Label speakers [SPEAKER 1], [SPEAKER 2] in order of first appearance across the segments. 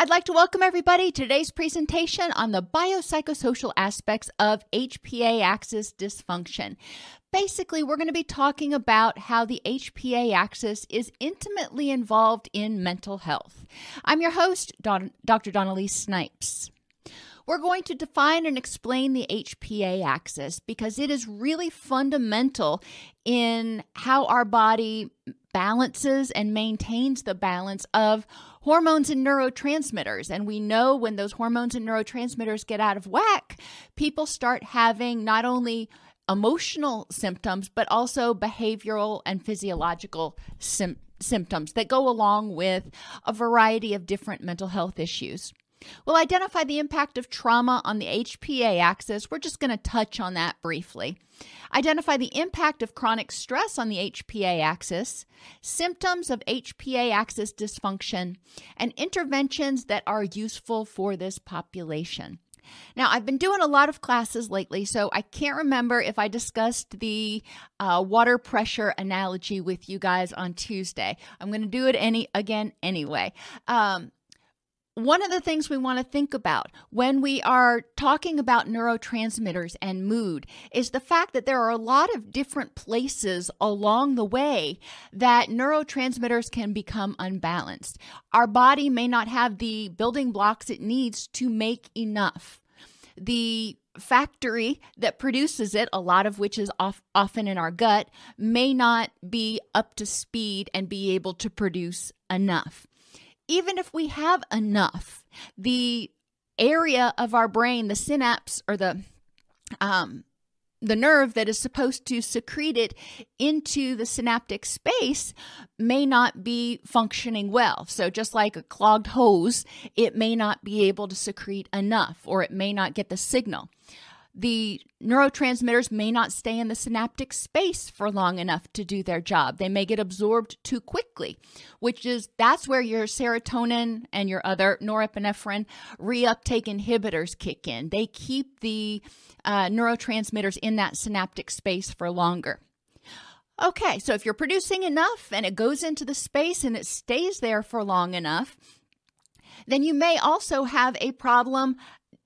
[SPEAKER 1] I'd like to welcome everybody to today's presentation on the biopsychosocial aspects of HPA axis dysfunction. Basically, we're going to be talking about how the HPA axis is intimately involved in mental health. I'm your host, Don- Dr. Dawn-Elise Snipes. We're going to define and explain the HPA axis because it is really fundamental in how our body balances and maintains the balance of hormones and neurotransmitters. And we know when those hormones and neurotransmitters get out of whack, people start having not only emotional symptoms, but also behavioral and physiological sim- symptoms that go along with a variety of different mental health issues. We'll identify the impact of trauma on the HPA axis. We're just going to touch on that briefly. Identify the impact of chronic stress on the HPA axis, symptoms of HPA axis dysfunction, and interventions that are useful for this population. Now, I've been doing a lot of classes lately, so I can't remember if I discussed the uh, water pressure analogy with you guys on Tuesday. I'm going to do it any again anyway. Um, one of the things we want to think about when we are talking about neurotransmitters and mood is the fact that there are a lot of different places along the way that neurotransmitters can become unbalanced. Our body may not have the building blocks it needs to make enough. The factory that produces it, a lot of which is off, often in our gut, may not be up to speed and be able to produce enough even if we have enough, the area of our brain, the synapse or the um, the nerve that is supposed to secrete it into the synaptic space may not be functioning well. So, just like a clogged hose, it may not be able to secrete enough or it may not get the signal the neurotransmitters may not stay in the synaptic space for long enough to do their job. They may get absorbed too quickly, which is that's where your serotonin and your other norepinephrine reuptake inhibitors kick in. They keep the uh, neurotransmitters in that synaptic space for longer. Okay, so if you're producing enough and it goes into the space and it stays there for long enough, then you may also have a problem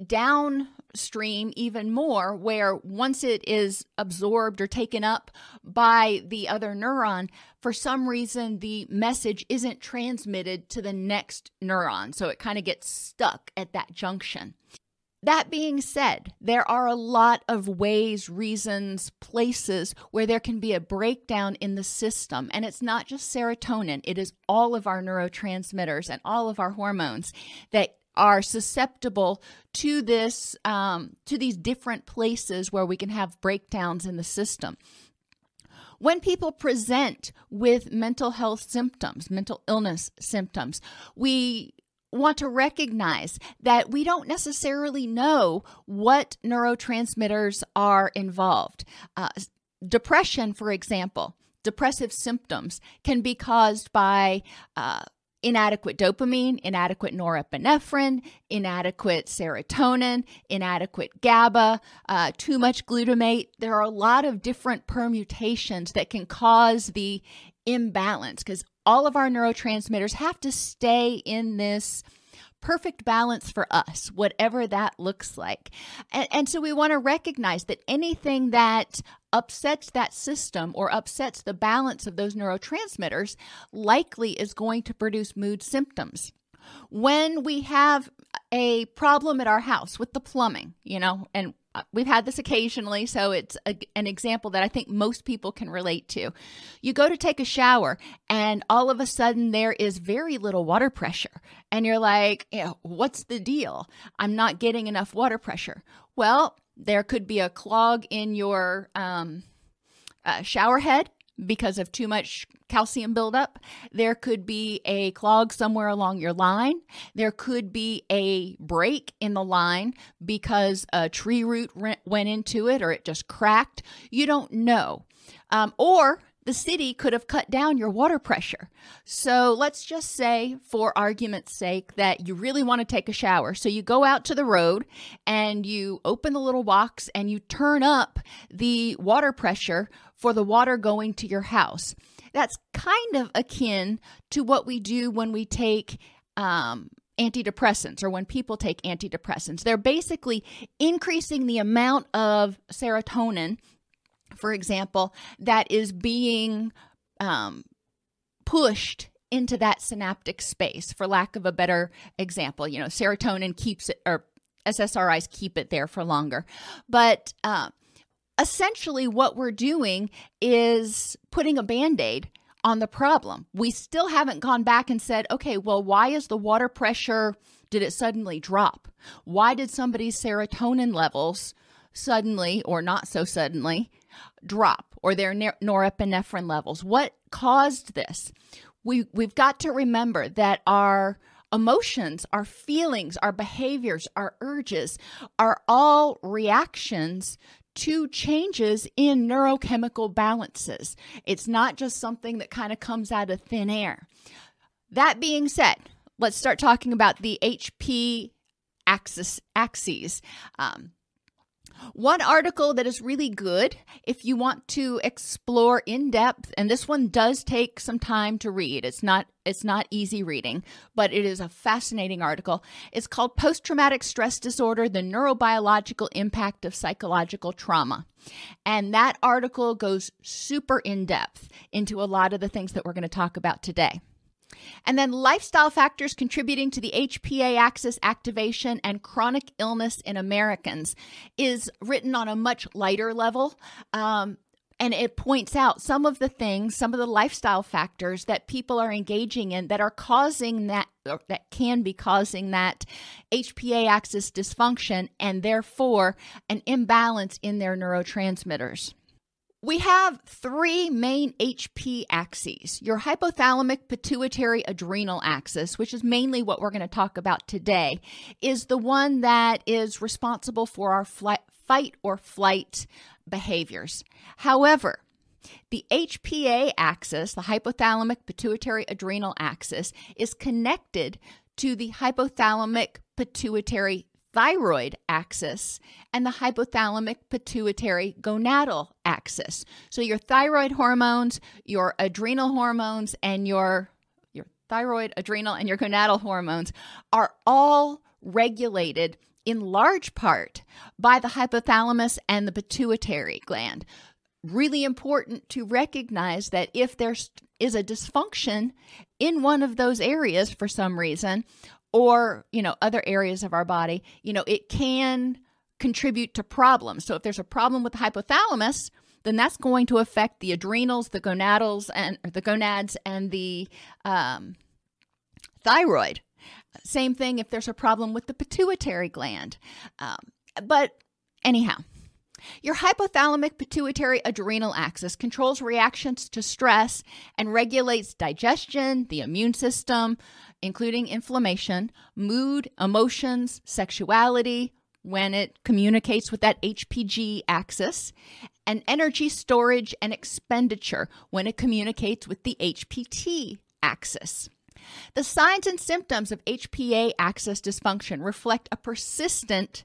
[SPEAKER 1] down stream even more, where once it is absorbed or taken up by the other neuron, for some reason the message isn't transmitted to the next neuron. So it kind of gets stuck at that junction. That being said, there are a lot of ways, reasons, places where there can be a breakdown in the system. And it's not just serotonin, it is all of our neurotransmitters and all of our hormones that are susceptible to this um, to these different places where we can have breakdowns in the system. When people present with mental health symptoms mental illness symptoms we want to recognize that we don't necessarily know what neurotransmitters are involved. Uh, depression for example depressive symptoms can be caused by uh, inadequate dopamine, inadequate norepinephrine, inadequate serotonin, inadequate GABA, uh, too much glutamate. There are a lot of different permutations that can cause the imbalance because all of our neurotransmitters have to stay in this perfect balance for us, whatever that looks like. And, and so we want to recognize that anything that upsets that system or upsets the balance of those neurotransmitters likely is going to produce mood symptoms. When we have a problem at our house with the plumbing, you know, and uh, we've had this occasionally, so it's a, an example that I think most people can relate to. You go to take a shower, and all of a sudden there is very little water pressure, and you're like, yeah, "What's the deal? I'm not getting enough water pressure." Well, there could be a clog in your um, uh, shower head because of too much calcium buildup. There could be a clog somewhere along your line. There could be a break in the line because a tree root went into it or it just cracked. You don't know. Um, or the city could have cut down your water pressure. So let's just say, for argument's sake, that you really want to take a shower. So you go out to the road and you open the little box and you turn up the water pressure for the water going to your house. That's kind of akin to what we do when we take um, antidepressants or when people take antidepressants. They're basically increasing the amount of serotonin for example, that is being um, pushed into that synaptic space, for lack of a better example. You know, serotonin keeps it, or SSRIs keep it there for longer. But uh, essentially, what we're doing is putting a band aid on the problem. We still haven't gone back and said, okay, well, why is the water pressure? Did it suddenly drop? Why did somebody's serotonin levels suddenly or not so suddenly drop or their norepinephrine levels. What caused this? We we've got to remember that our emotions, our feelings, our behaviors, our urges are all reactions to changes in neurochemical balances. It's not just something that kind of comes out of thin air. That being said, let's start talking about the HP axis axes. Um, one article that is really good if you want to explore in depth and this one does take some time to read. It's not it's not easy reading, but it is a fascinating article. It's called Post Traumatic Stress Disorder: The Neurobiological Impact of Psychological Trauma. And that article goes super in depth into a lot of the things that we're going to talk about today. And then lifestyle factors contributing to the HPA axis activation and chronic illness in Americans is written on a much lighter level. Um, and it points out some of the things, some of the lifestyle factors that people are engaging in that are causing that, that can be causing that HPA axis dysfunction and therefore an imbalance in their neurotransmitters. We have three main HP axes your hypothalamic pituitary adrenal axis, which is mainly what we're going to talk about today, is the one that is responsible for our flight, fight or flight behaviors. However, the HPA axis, the hypothalamic pituitary adrenal axis, is connected to the hypothalamic pituitary thyroid axis and the hypothalamic pituitary gonadal axis. So your thyroid hormones, your adrenal hormones and your your thyroid, adrenal and your gonadal hormones are all regulated in large part by the hypothalamus and the pituitary gland. Really important to recognize that if there is a dysfunction in one of those areas for some reason, or you know other areas of our body you know it can contribute to problems. So if there's a problem with the hypothalamus then that's going to affect the adrenals the gonadals and the gonads and the um, thyroid. Same thing if there's a problem with the pituitary gland. Um, but anyhow your hypothalamic pituitary adrenal axis controls reactions to stress and regulates digestion, the immune system, including inflammation, mood, emotions, sexuality, when it communicates with that HPG axis, and energy storage and expenditure when it communicates with the HPT axis. The signs and symptoms of HPA axis dysfunction reflect a persistent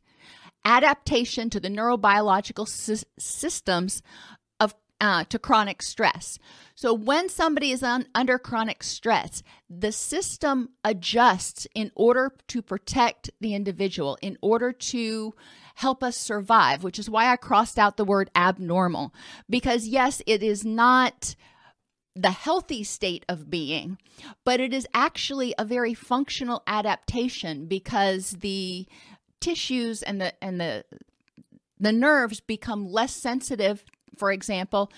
[SPEAKER 1] adaptation to the neurobiological sy- systems uh, to chronic stress. So, when somebody is un- under chronic stress, the system adjusts in order to protect the individual, in order to help us survive, which is why I crossed out the word abnormal. Because, yes, it is not the healthy state of being, but it is actually a very functional adaptation because the tissues and the and the the nerves become less sensitive for example,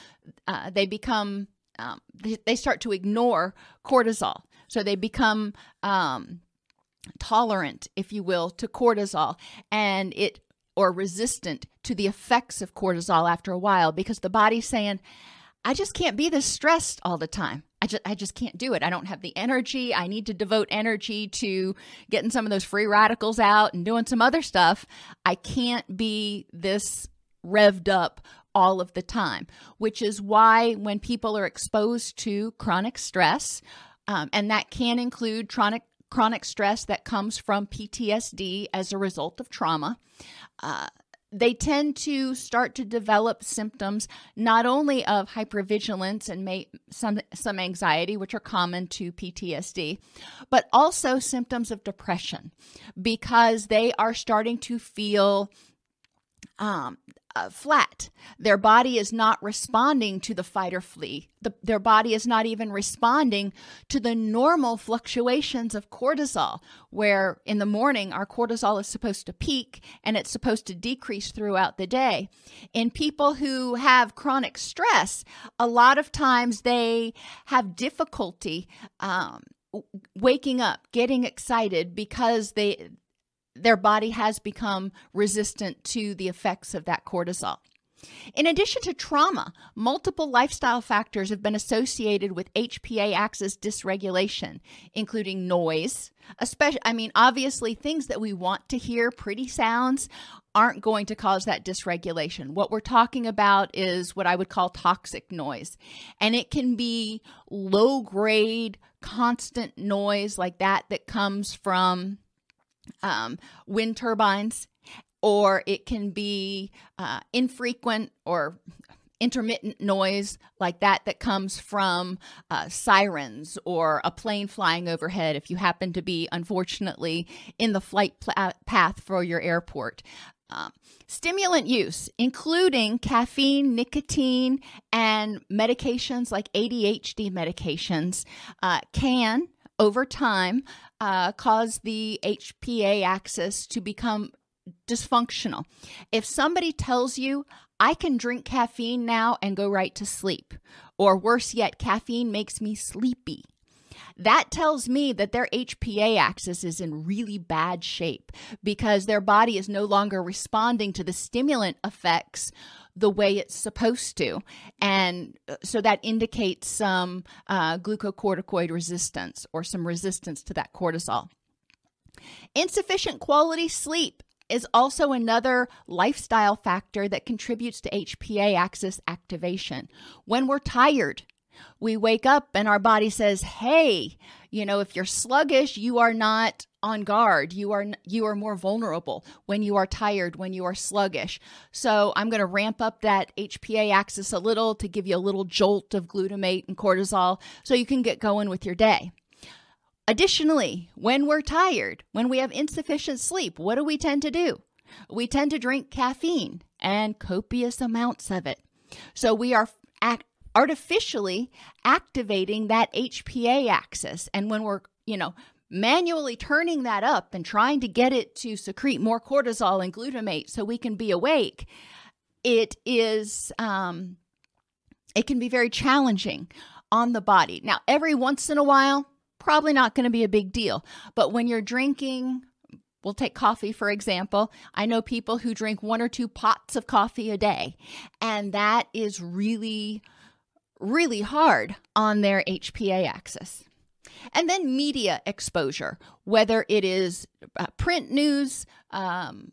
[SPEAKER 1] uh, they become um, they, they, start to ignore cortisol, so they become um, tolerant, if you will, to cortisol, and it or resistant to the effects of cortisol after a while because the body's saying, "I just can't be this stressed all the time." I just I just can't do it. I don't have the energy. I need to devote energy to getting some of those free radicals out and doing some other stuff. I can't be this revved up all of the time, which is why when people are exposed to chronic stress, um, and that can include chronic chronic stress that comes from PTSD as a result of trauma. Uh, they tend to start to develop symptoms not only of hypervigilance and may, some some anxiety which are common to PTSD but also symptoms of depression because they are starting to feel um, uh, flat. Their body is not responding to the fight or flee. The, their body is not even responding to the normal fluctuations of cortisol, where in the morning our cortisol is supposed to peak and it's supposed to decrease throughout the day. In people who have chronic stress, a lot of times they have difficulty. Um, waking up getting excited because they their body has become resistant to the effects of that cortisol. In addition to trauma, multiple lifestyle factors have been associated with HPA axis dysregulation, including noise, especially I mean obviously things that we want to hear, pretty sounds aren't going to cause that dysregulation. What we're talking about is what I would call toxic noise. And it can be low grade constant noise like that that comes from um, wind turbines, or it can be uh, infrequent or intermittent noise like that that comes from uh, sirens or a plane flying overhead if you happen to be unfortunately in the flight pl- path for your airport. Um, stimulant use including caffeine nicotine and medications like adhd medications uh, can over time uh, cause the HPA axis to become dysfunctional. If somebody tells you, I can drink caffeine now and go right to sleep, or worse yet, caffeine makes me sleepy. That tells me that their HPA axis is in really bad shape because their body is no longer responding to the stimulant effects the way it's supposed to. And uh, so that indicates some uh, glucocorticoid resistance or some resistance to that cortisol. Insufficient quality sleep is also another lifestyle factor that contributes to HPA axis activation. When we're tired, we wake up and our body says, "Hey, you know, if you're sluggish, you are not on guard. You are you are more vulnerable when you are tired, when you are sluggish. So, I'm going to ramp up that HPA axis a little to give you a little jolt of glutamate and cortisol so you can get going with your day." Additionally, when we're tired, when we have insufficient sleep, what do we tend to do? We tend to drink caffeine and copious amounts of it. So we are act- artificially activating that HPA axis. And when we're, you know, manually turning that up and trying to get it to secrete more cortisol and glutamate so we can be awake, it is, um, it can be very challenging on the body. Now, every once in a while, probably not going to be a big deal. But when you're drinking, we'll take coffee for example. I know people who drink one or two pots of coffee a day, and that is really really hard on their HPA axis. And then media exposure, whether it is uh, print news, um,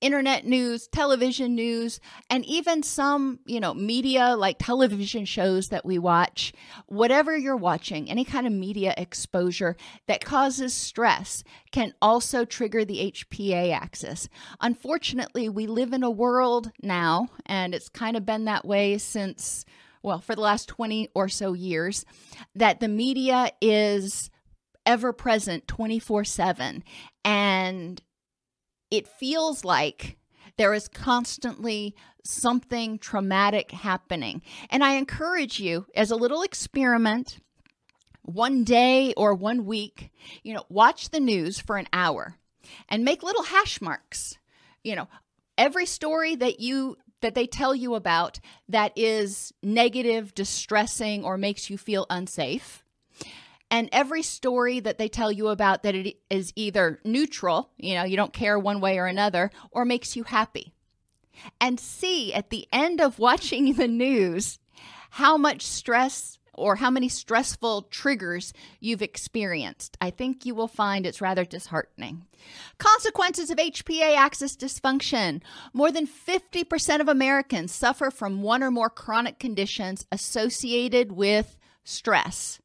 [SPEAKER 1] internet news, television news, and even some, you know, media like television shows that we watch, whatever you're watching, any kind of media exposure that causes stress can also trigger the HPA axis. Unfortunately, we live in a world now, and it's kind of been that way since well, for the last 20 or so years, that the media is ever present 24 7. And it feels like there is constantly something traumatic happening. And I encourage you, as a little experiment, one day or one week, you know, watch the news for an hour and make little hash marks. You know, every story that you that they tell you about that is negative, distressing or makes you feel unsafe. And every story that they tell you about that it is either neutral, you know, you don't care one way or another, or makes you happy. And see at the end of watching the news how much stress or how many stressful triggers you've experienced. I think you will find it's rather disheartening. Consequences of HPA axis dysfunction. More than 50% of Americans suffer from one or more chronic conditions associated with stress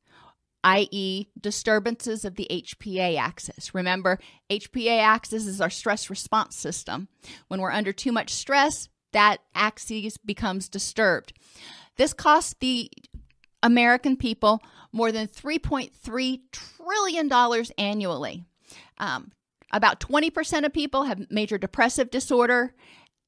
[SPEAKER 1] i.e., disturbances of the HPA axis. Remember, HPA axis is our stress response system. When we're under too much stress, that axis becomes disturbed. This costs the American people more than $3.3 trillion annually. Um, about 20% of people have major depressive disorder,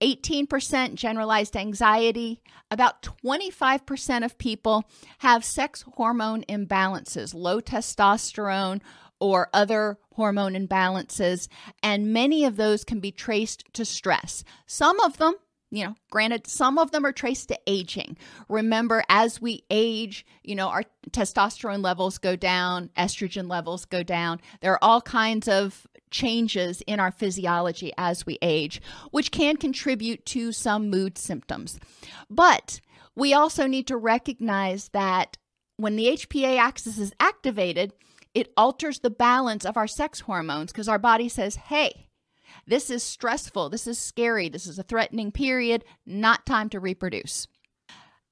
[SPEAKER 1] 18% generalized anxiety. About 25% of people have sex hormone imbalances, low testosterone or other hormone imbalances, and many of those can be traced to stress. Some of them you know, granted, some of them are traced to aging. Remember, as we age, you know, our testosterone levels go down, estrogen levels go down. There are all kinds of changes in our physiology as we age, which can contribute to some mood symptoms. But we also need to recognize that when the HPA axis is activated, it alters the balance of our sex hormones because our body says, hey, this is stressful. This is scary. This is a threatening period. Not time to reproduce.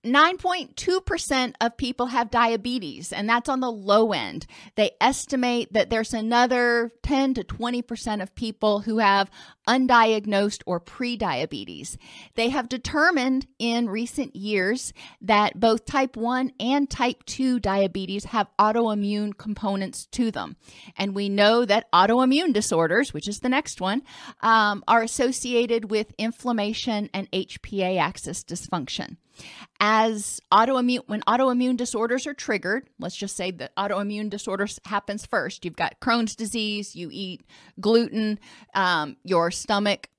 [SPEAKER 1] 9.2% of people have diabetes, and that's on the low end. They estimate that there's another 10 to 20% of people who have undiagnosed or prediabetes. They have determined in recent years that both type 1 and type 2 diabetes have autoimmune components to them. And we know that autoimmune disorders, which is the next one, um, are associated with inflammation and HPA axis dysfunction as autoimmune when autoimmune disorders are triggered let's just say that autoimmune disorders happens first. You've got crohn's disease you eat gluten um, your stomach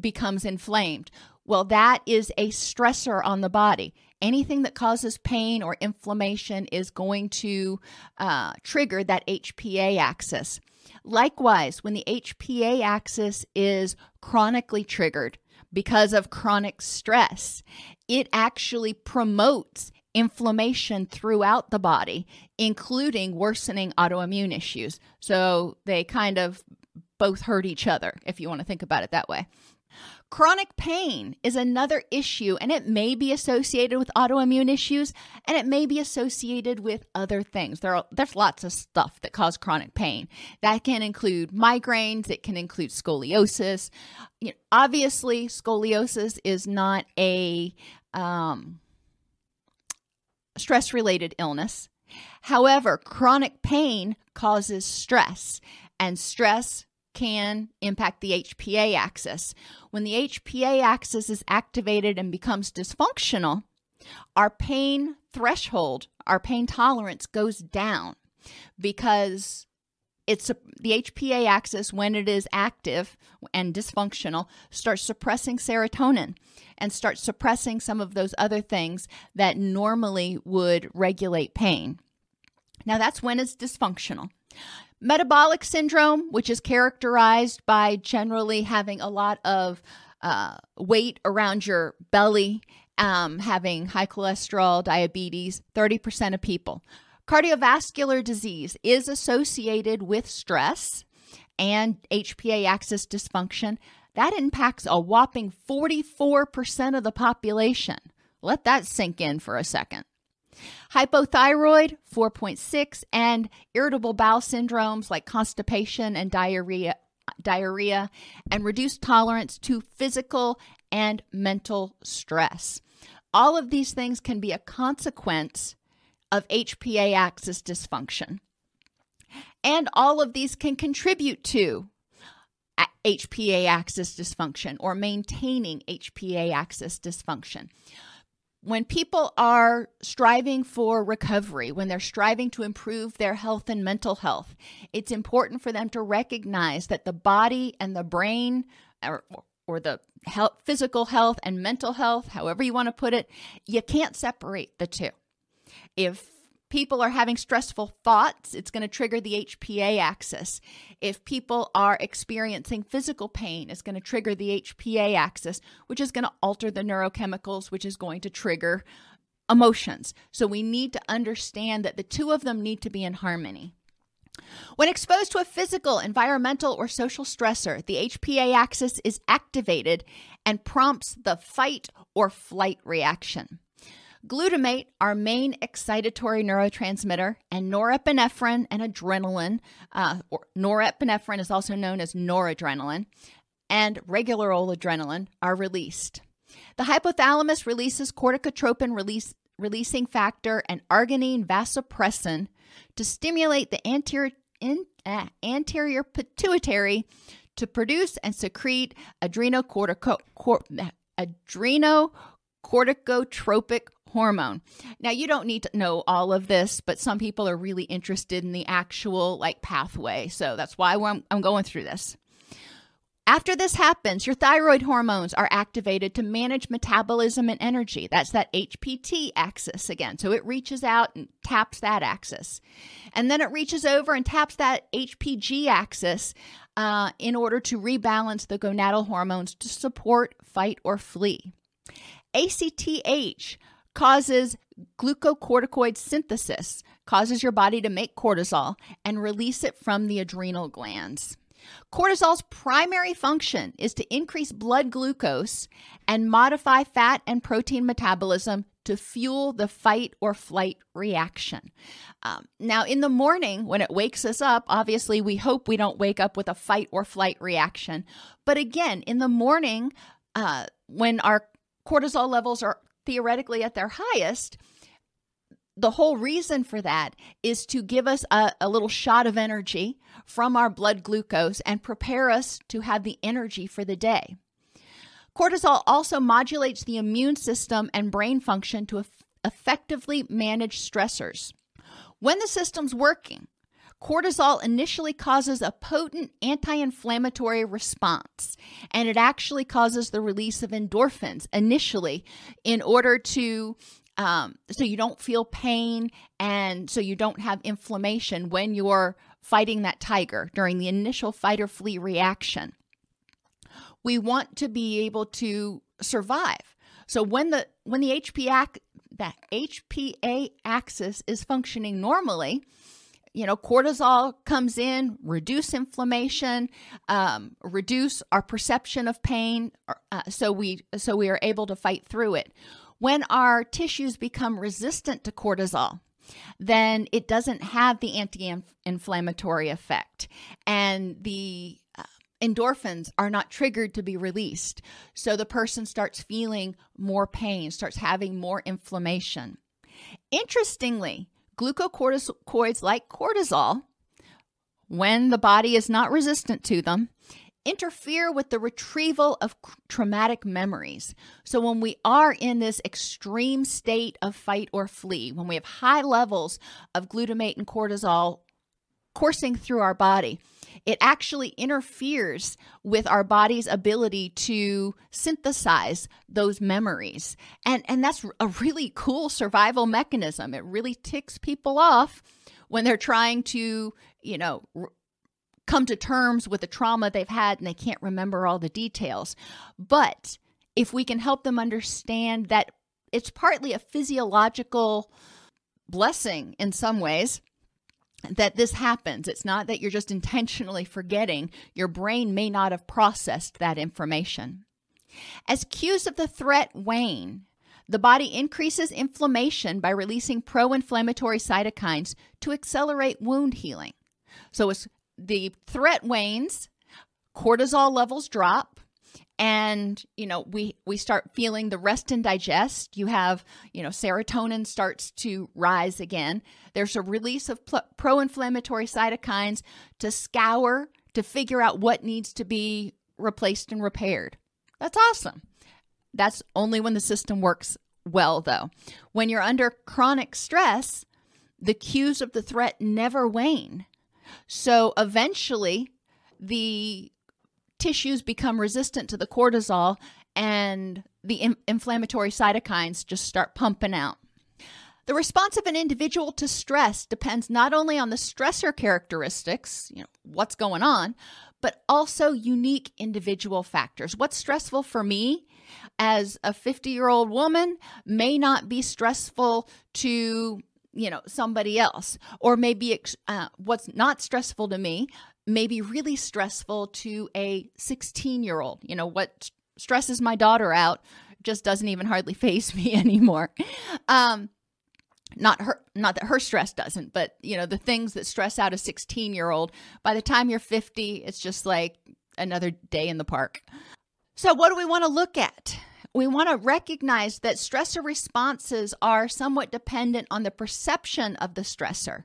[SPEAKER 1] becomes inflamed. Well that is a stressor on the body. Anything that causes pain or inflammation is going to uh, trigger that hpa axis. Likewise when the hpa axis is chronically triggered because of chronic stress. It actually promotes inflammation throughout the body, including worsening autoimmune issues. So they kind of both hurt each other, if you want to think about it that way. Chronic pain is another issue, and it may be associated with autoimmune issues, and it may be associated with other things. There are, there's lots of stuff that cause chronic pain. That can include migraines, it can include scoliosis. You know, obviously, scoliosis is not a um, stress related illness. However, chronic pain causes stress, and stress can impact the HPA axis. When the HPA axis is activated and becomes dysfunctional, our pain threshold, our pain tolerance goes down because it's a, the HPA axis when it is active and dysfunctional starts suppressing serotonin and starts suppressing some of those other things that normally would regulate pain. Now that's when it's dysfunctional. Metabolic syndrome, which is characterized by generally having a lot of uh, weight around your belly, um, having high cholesterol, diabetes, 30% of people. Cardiovascular disease is associated with stress and HPA axis dysfunction. That impacts a whopping 44% of the population. Let that sink in for a second. Hypothyroid, 4.6, and irritable bowel syndromes like constipation and diarrhea, diarrhea, and reduced tolerance to physical and mental stress. All of these things can be a consequence of HPA axis dysfunction. And all of these can contribute to HPA axis dysfunction or maintaining HPA axis dysfunction. When people are striving for recovery, when they're striving to improve their health and mental health, it's important for them to recognize that the body and the brain, or, or the health, physical health and mental health, however you want to put it, you can't separate the two. If people are having stressful thoughts, it's going to trigger the HPA axis. If people are experiencing physical pain, it's going to trigger the HPA axis, which is going to alter the neurochemicals, which is going to trigger emotions. So we need to understand that the two of them need to be in harmony. When exposed to a physical, environmental, or social stressor, the HPA axis is activated and prompts the fight or flight reaction. Glutamate, our main excitatory neurotransmitter, and norepinephrine and adrenaline, uh, or norepinephrine is also known as noradrenaline, and regular old adrenaline are released. The hypothalamus releases corticotropin release, releasing factor and arginine vasopressin to stimulate the anterior, in, uh, anterior pituitary to produce and secrete adrenocortico, cor, adrenocorticotropic hormone. Now, you don't need to know all of this, but some people are really interested in the actual like pathway. So that's why I'm, I'm going through this. After this happens, your thyroid hormones are activated to manage metabolism and energy. That's that HPT axis again. So it reaches out and taps that axis. And then it reaches over and taps that HPG axis uh, in order to rebalance the gonadal hormones to support fight or flee. ACTH causes glucocorticoid synthesis, causes your body to make cortisol and release it from the adrenal glands. Cortisol's primary function is to increase blood glucose and modify fat and protein metabolism to fuel the fight or flight reaction. Um, now, in the morning, when it wakes us up, obviously we hope we don't wake up with a fight or flight reaction. But again, in the morning, uh, when our cortisol levels are theoretically at their highest, the whole reason for that is to give us a, a, little shot of energy from our blood glucose and prepare us to have the energy for the day. Cortisol also modulates the immune system and brain function to effectively manage stressors. When the system's working, Cortisol initially causes a potent anti inflammatory response, and it actually causes the release of endorphins initially in order to. Um, so you don't feel pain and so you don't have inflammation when you're fighting that tiger during the initial fight or flee reaction. We want to be able to survive. So when the when the HPA that HPA axis is functioning normally, you know, cortisol comes in, reduce inflammation, um, reduce our perception of pain, uh, so we so we are able to fight through it. When our tissues become resistant to cortisol, then it doesn't have the anti-inflammatory effect, and the uh, endorphins are not triggered to be released. So the person starts feeling more pain, starts having more inflammation. Interestingly, glucocorticoids like cortisol, when the body is not resistant to them, interfere with the retrieval of traumatic memories. So, when we are in this extreme state of fight or flee, when we have high levels of glutamate and cortisol coursing through our body, it actually interferes with our body's ability to synthesize those memories. And, and that's a really cool survival mechanism. It really ticks people off when they're trying to, you know, come to terms with the trauma they've had and they can't remember all the details. But if we can help them understand that it's partly a physiological blessing in some ways that this happens. It's not that you're just intentionally forgetting. Your brain may not have processed that information. As cues of the threat wane, the body increases inflammation by releasing pro inflammatory cytokines to accelerate wound healing. So, as the threat wanes, cortisol levels drop, and you know we we start feeling the rest and digest. You have you know serotonin starts to rise again. There's a release of pl- pro-inflammatory cytokines to scour to figure out what needs to be replaced and repaired. That's awesome. That's only when the system works well though. When you're under chronic stress the cues of the threat never wane. So eventually the tissues become resistant to the cortisol and the in- inflammatory cytokines just start pumping out. The response of an individual to stress depends not only on the stressor characteristics, you know, what's going on, but also unique individual factors. What's stressful for me as a 50 year old woman may not be stressful to you know somebody else or maybe uh, what's not stressful to me may be really stressful to a 16 year old. You know, what stresses my daughter out just doesn't even hardly face me anymore. Um, not her not that her stress doesn't but you know the things that stress out a 16 year old by the time you're 50 it's just like another day in the park so what do we want to look at we want to recognize that stressor responses are somewhat dependent on the perception of the stressor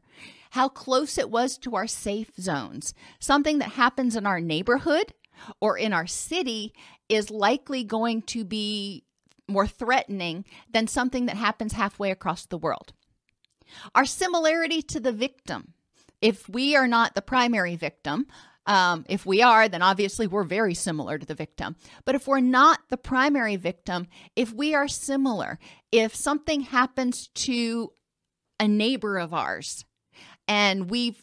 [SPEAKER 1] how close it was to our safe zones. Something that happens in our neighborhood or in our city is likely going to be more threatening than something that happens halfway across the world. Our similarity to the victim. If we are not the primary victim, um, if we are, then obviously we're very similar to the victim. But if we're not the primary victim, if we are similar, if something happens to a neighbor of ours, and we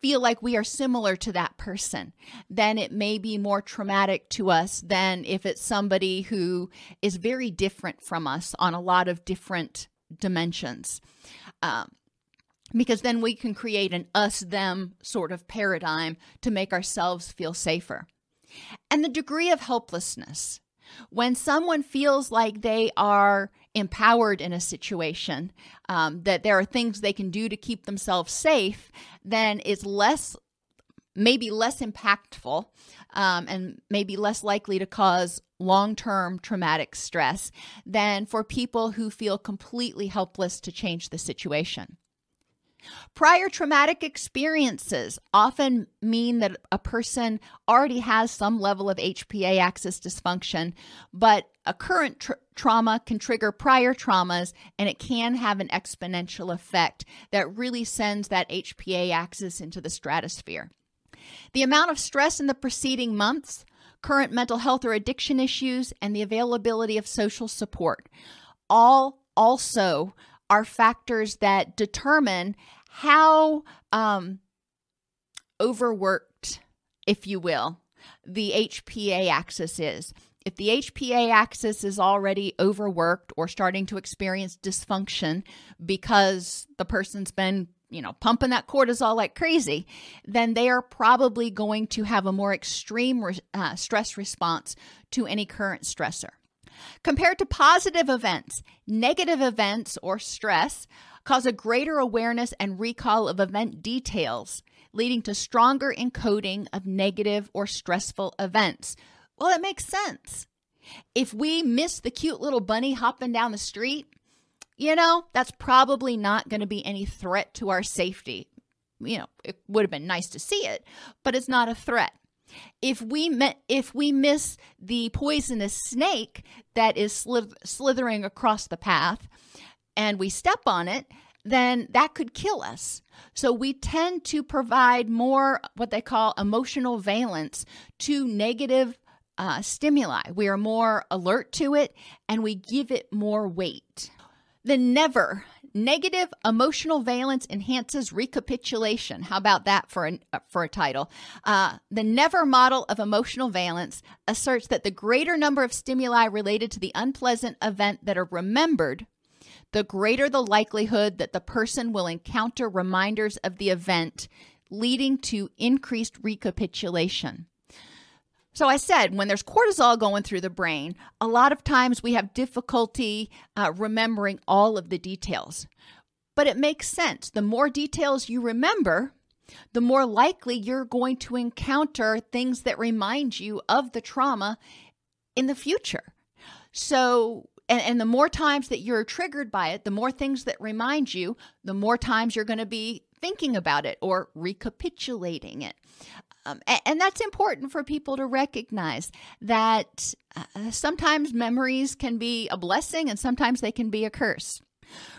[SPEAKER 1] feel like we are similar to that person, then it may be more traumatic to us than if it's somebody who is very different from us on a lot of different dimensions. Um, because then we can create an us them sort of paradigm to make ourselves feel safer. And the degree of helplessness. When someone feels like they are empowered in a situation, um, that there are things they can do to keep themselves safe, then it's less, maybe less impactful um, and maybe less likely to cause long term traumatic stress than for people who feel completely helpless to change the situation. Prior traumatic experiences often mean that a person already has some level of HPA axis dysfunction, but a current tra- trauma can trigger prior traumas and it can have an exponential effect that really sends that HPA axis into the stratosphere. The amount of stress in the preceding months, current mental health or addiction issues, and the availability of social support all also are factors that determine how um, overworked, if you will, the HPA axis is. If the HPA axis is already overworked or starting to experience dysfunction because the person's been, you know, pumping that cortisol like crazy, then they are probably going to have a more extreme uh, stress response to any current stressor. Compared to positive events, negative events or stress cause a greater awareness and recall of event details, leading to stronger encoding of negative or stressful events. Well, it makes sense. If we miss the cute little bunny hopping down the street, you know, that's probably not going to be any threat to our safety. You know, it would have been nice to see it, but it's not a threat. If we met, if we miss the poisonous snake that is slithering across the path, and we step on it, then that could kill us. So we tend to provide more what they call emotional valence to negative uh, stimuli. We are more alert to it and we give it more weight. The never negative emotional valence enhances recapitulation. How about that for a, for a title? Uh, the never model of emotional valence asserts that the greater number of stimuli related to the unpleasant event that are remembered the greater the likelihood that the person will encounter reminders of the event, leading to increased recapitulation. So, I said, when there's cortisol going through the brain, a lot of times we have difficulty uh, remembering all of the details. But it makes sense. The more details you remember, the more likely you're going to encounter things that remind you of the trauma in the future. So, and, and the more times that you're triggered by it, the more things that remind you, the more times you're going to be thinking about it or recapitulating it. Um, and, and, that's important for people to recognize that uh, sometimes memories can be a blessing and sometimes they can be a curse.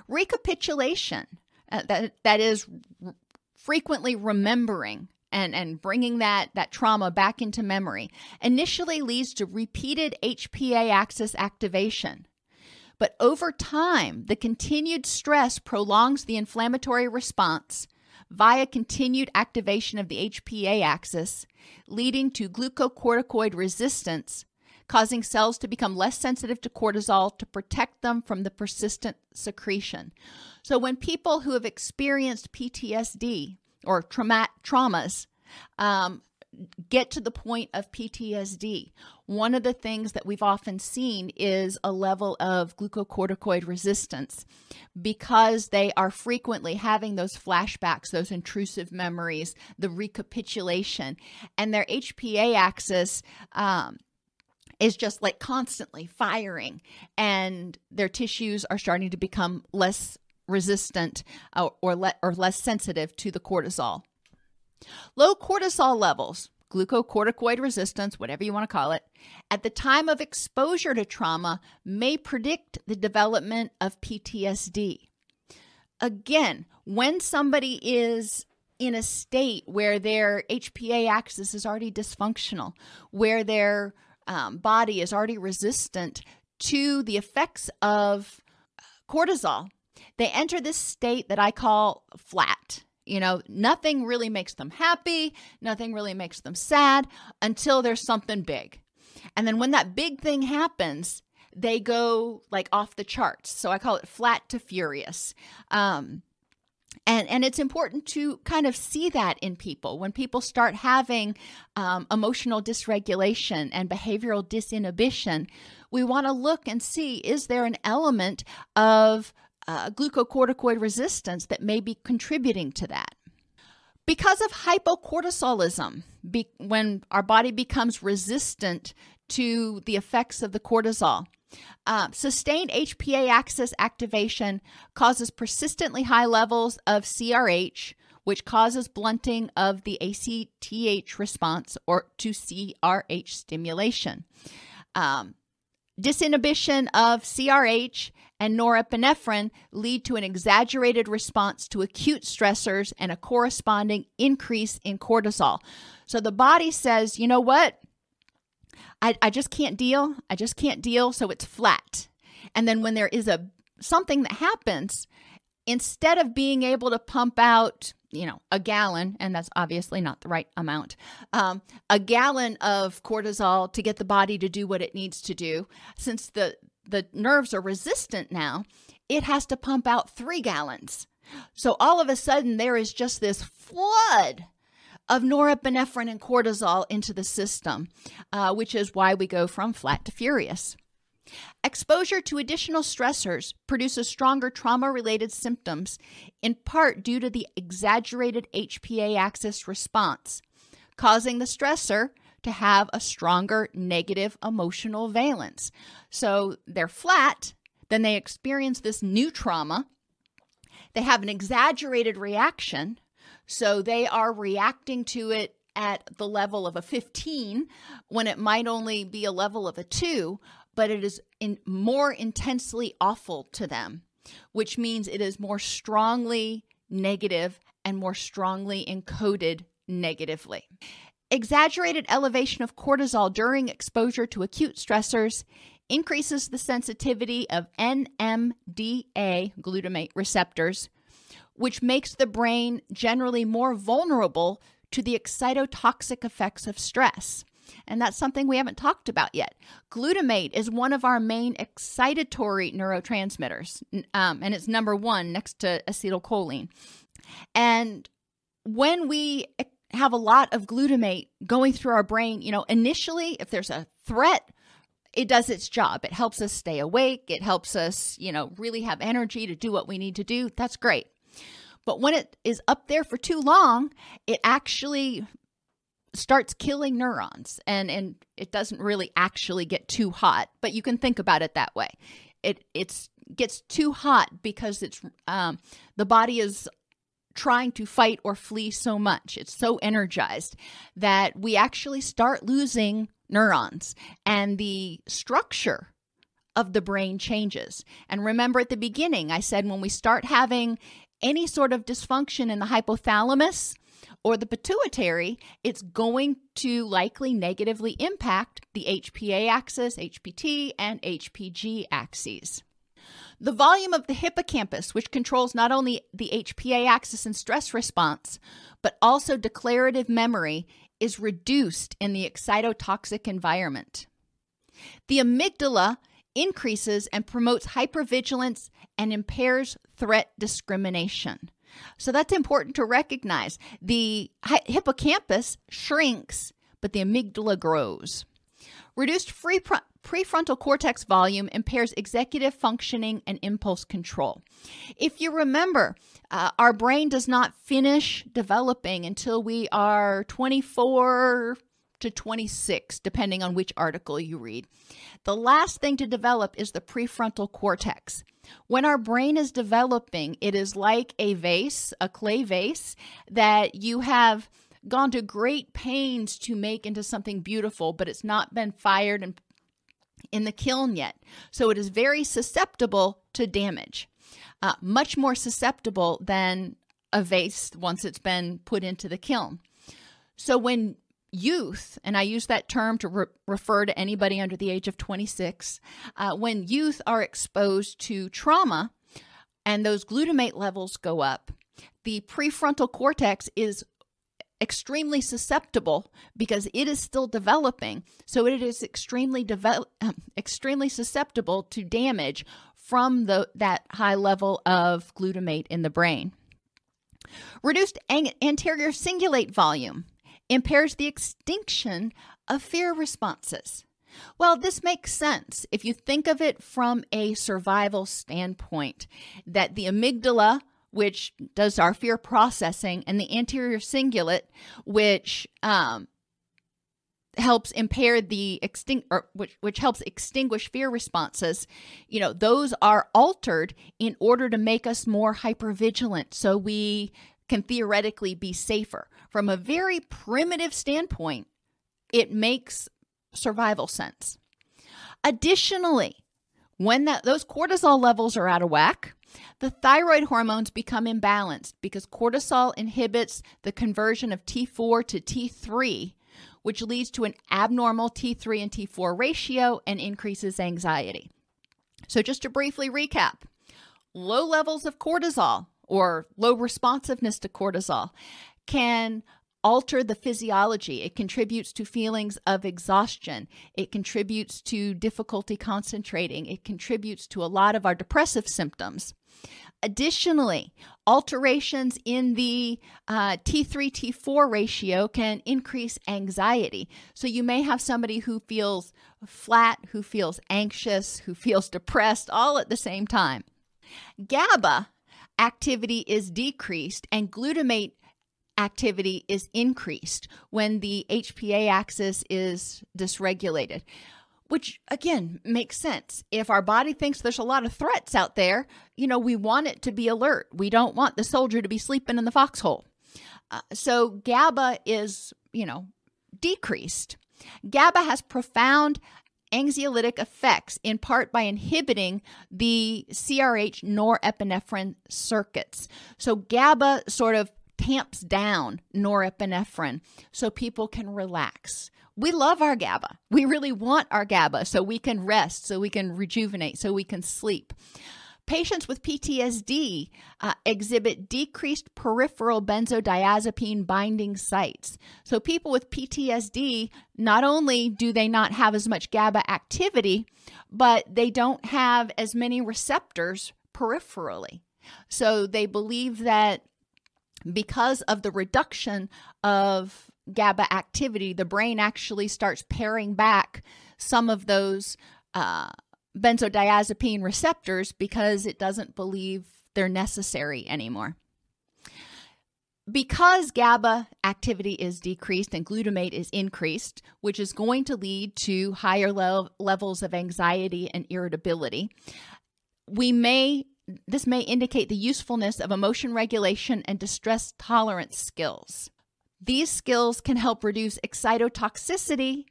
[SPEAKER 1] Recapitulation, uh, that, that is r- frequently remembering and, and bringing that, that trauma back into memory, initially leads to repeated HPA axis activation. But over time, the continued stress prolongs the inflammatory response via continued activation of the HPA axis, leading to glucocorticoid resistance, causing cells to become less sensitive to cortisol to protect them from the persistent secretion. So, when people who have experienced PTSD or trauma- traumas um, get to the point of PTSD, one of the things that we've often seen is a level of glucocorticoid resistance because they are frequently having those flashbacks, those intrusive memories, the recapitulation, and their HPA axis. Um, is just like constantly firing, and their tissues are starting to become less resistant uh, or, le- or less sensitive to the cortisol. Low cortisol levels, glucocorticoid resistance, whatever you want to call it, at the time of exposure to trauma may predict the development of PTSD. Again, when somebody is in a state where their HPA axis is already dysfunctional, where their um, body is already resistant to the effects of cortisol, they enter this state that I call flat. You know, nothing really makes them happy, nothing really makes them sad until there's something big. And then when that big thing happens, they go like off the charts. So I call it flat to furious. Um, and, and it's important to kind of see that in people when people start having um, emotional dysregulation and behavioral disinhibition we want to look and see is there an element of uh, glucocorticoid resistance that may be contributing to that. Because of hypocortisolism, be, when our body becomes resistant to the effects of the cortisol, uh, sustained HPA axis activation causes persistently high levels of CRH, which causes blunting of the ACTH response or to CRH stimulation. Um, disinhibition of CRH and norepinephrine lead to an exaggerated response to acute stressors and a corresponding increase in cortisol. So the body says, you know what? I, I just can't deal. I just can't deal. So it's flat. And then when there is a something that happens, instead of being able to pump out you know a gallon and that's obviously not the right amount um, a gallon of cortisol to get the body to do what it needs to do since the the nerves are resistant now, it has to pump out three gallons. So all of a sudden, there is just this flood of norepinephrine and cortisol into the system, uh, which is why we go from flat to furious. Exposure to additional stressors produces stronger trauma related symptoms, in part due to the exaggerated HPA axis response, causing the stressor to have a stronger negative emotional valence. So they're flat, then they experience this new trauma. They have an exaggerated reaction, so they are reacting to it at the level of a 15 when it might only be a level of a 2, but it is in more intensely awful to them, which means it is more strongly negative and more strongly encoded negatively. Exaggerated elevation of cortisol during exposure to acute stressors increases the sensitivity of NMDA glutamate receptors, which makes the brain generally more vulnerable to the excitotoxic effects of stress. And that's something we haven't talked about yet. Glutamate is one of our main excitatory neurotransmitters, um, and it's number one next to acetylcholine. And when we have a lot of glutamate going through our brain, you know, initially, if there's a threat, it does its job. It helps us stay awake. It helps us, you know, really have energy to do what we need to do. That's great. But when it is up there for too long, it actually starts killing neurons and and it doesn't really actually get too hot but you can think about it that way. It it's gets too hot because it's um, the body is trying to fight or flee so much. It's so energized that we actually start losing neurons and the structure of the brain changes. And remember at the beginning i said when we start having any sort of dysfunction in the hypothalamus or the pituitary, it's going to likely negatively impact the HPA axis, HPT, and HPG axes. The volume of the hippocampus, which controls not only the HPA axis and stress response, but also declarative memory, is reduced in the excitotoxic environment. The amygdala increases and promotes hypervigilance and impairs threat discrimination. So that's important to recognize. The hippocampus shrinks, but the amygdala grows. Reduced free pre- prefrontal cortex volume impairs executive functioning and impulse control. If you remember, uh, our brain does not finish developing until we are 24 to 26, depending on which article you read. The last thing to develop is the prefrontal cortex. When our brain is developing, it is like a vase, a clay vase, that you have gone to great pains to make into something beautiful, but it's not been fired and in the kiln yet. So it is very susceptible to damage, uh, much more susceptible than a vase once it's been put into the kiln. So when youth, and I use that term to re- refer to anybody under the age of 26, uh, when youth are exposed to trauma and those glutamate levels go up, the prefrontal cortex is extremely susceptible because it is still developing. So it is extremely extremely susceptible to damage from the that high level of glutamate in the brain. Reduced anterior cingulate volume impairs the extinction of fear responses. Well, this makes sense if you think of it from a survival standpoint that the amygdala, which does our fear processing, and the anterior cingulate, which um, helps impair the extinct or which, which helps extinguish fear responses you know those are altered in order to make us more hypervigilant so we can theoretically be safer. From a very primitive standpoint, it makes survival sense. Additionally, when that those cortisol levels are out of whack, the thyroid hormones become imbalanced because cortisol inhibits the conversion of T4 to T3, which leads to an abnormal T3 and T4 ratio and increases anxiety. So, just to briefly recap low levels of cortisol or low responsiveness to cortisol can alter the physiology. It contributes to feelings of exhaustion. It contributes to difficulty concentrating. It contributes to a lot of our depressive symptoms. Additionally, alterations in the uh, T3 T4 ratio can increase anxiety. So you may have somebody who feels flat, who feels anxious, who feels depressed all at the same time. GABA activity is decreased and glutamate activity is increased when the HPA axis is dysregulated. Which again makes sense. If our body thinks there's a lot of threats out there, you know, we want it to be alert. We don't want the soldier to be sleeping in the foxhole. Uh, so GABA is, you know, decreased. GABA has profound anxiolytic effects, in part by inhibiting the CRH norepinephrine circuits. So GABA sort of tamps down norepinephrine so people can relax. We love our GABA. We really want our GABA so we can rest, so we can rejuvenate, so we can sleep. Patients with PTSD uh, exhibit decreased peripheral benzodiazepine binding sites. So, people with PTSD, not only do they not have as much GABA activity, but they don't have as many receptors peripherally. So, they believe that because of the reduction of GABA activity, the brain actually starts paring back some of those. Uh, benzodiazepine receptors because it doesn't believe they're necessary anymore. because GABA activity is decreased and glutamate is increased, which is going to lead to higher le- levels of anxiety and irritability, we may this may indicate the usefulness of emotion regulation and distress tolerance skills. These skills can help reduce excitotoxicity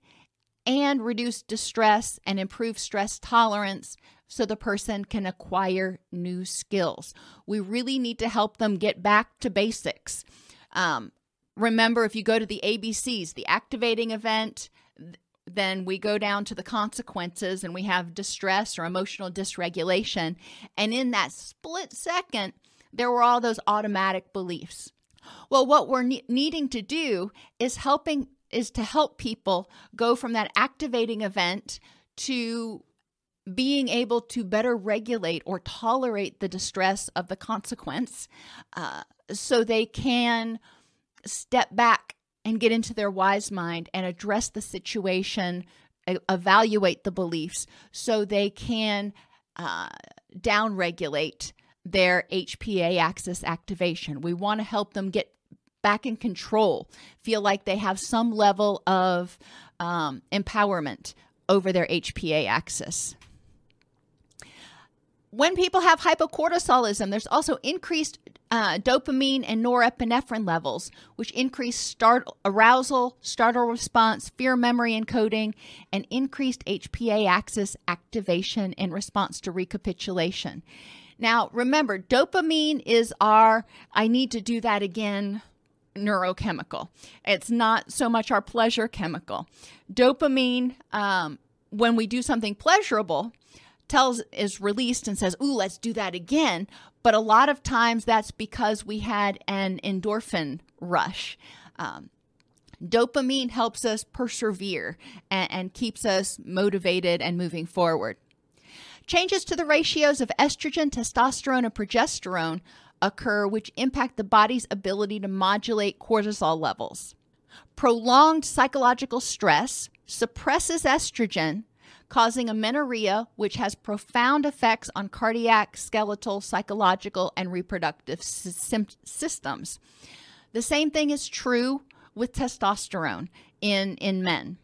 [SPEAKER 1] and reduce distress and improve stress tolerance so the person can acquire new skills. We really need to help them get back to basics. Um, remember, if you go to the ABCs, the activating event, then we go down to the consequences and we have distress or emotional dysregulation. And in that split second, there were all those automatic beliefs. Well, what we're ne- needing to do is helping is to help people go from that activating event to being able to better regulate or tolerate the distress of the consequence uh, so they can step back and get into their wise mind and address the situation, evaluate the beliefs so they can uh, downregulate their HPA axis activation. We want to help them get back in control, feel like they have some level of um, empowerment over their HPA axis. When people have hypocortisolism, there's also increased uh, dopamine and norepinephrine levels, which increase start arousal, startle response, fear memory encoding, and increased HPA axis activation in response to recapitulation. Now, remember, dopamine is our I need to do that again neurochemical. It's not so much our pleasure chemical. Dopamine, um, when we do something pleasurable, tells is released and says, "Ooh, let's do that again." But a lot of times that's because we had an endorphin rush. Um, dopamine helps us persevere and, and keeps us motivated and moving forward. Changes to the ratios of estrogen, testosterone, and progesterone occur which impact the body's ability to modulate cortisol levels. Prolonged psychological stress suppresses estrogen, causing amenorrhea, which has profound effects on cardiac, skeletal, psychological, and reproductive systems. The same thing is true with testosterone in, in men.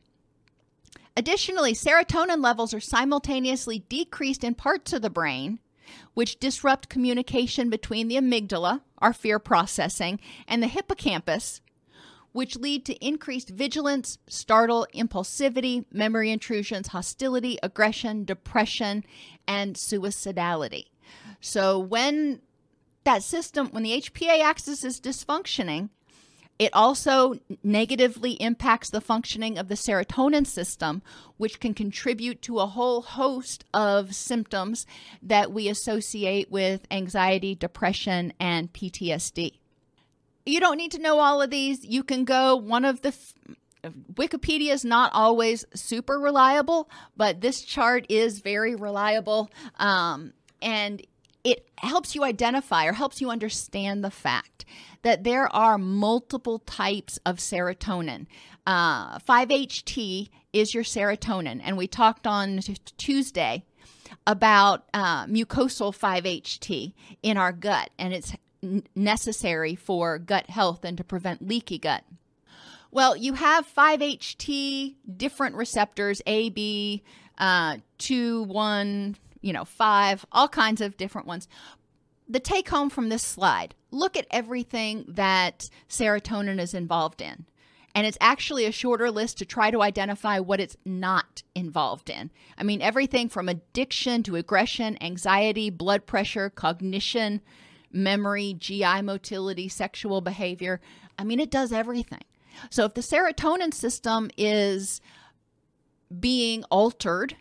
[SPEAKER 1] Additionally, serotonin levels are simultaneously decreased in parts of the brain, which disrupt communication between the amygdala, our fear processing, and the hippocampus, which lead to increased vigilance, startle, impulsivity, memory intrusions, hostility, aggression, depression, and suicidality. So when that system, when the HPA axis is dysfunctioning, it also negatively impacts the functioning of the serotonin system, which can contribute to a whole host of symptoms that we associate with anxiety, depression, and PTSD you don't need to know all of these. You can go one of the f- Wikipedia is not always super reliable, but this chart is very reliable. Um, and it helps you identify or helps you understand the fact that there are multiple types of serotonin. Uh, 5-HT is your serotonin, and we talked on t- Tuesday about uh, mucosal 5-HT in our gut, and it's necessary for gut health and to prevent leaky gut. Well, you have 5-HT different receptors, A, B, uh, 2, 1, you know, 5, all kinds of different ones. The take home from this slide look at everything that serotonin is involved in. And it's actually a shorter list to try to identify what it's not involved in. I mean, everything from addiction to aggression, anxiety, blood pressure, cognition, memory, GI motility, sexual behavior. I mean, it does everything. So if the serotonin system is being altered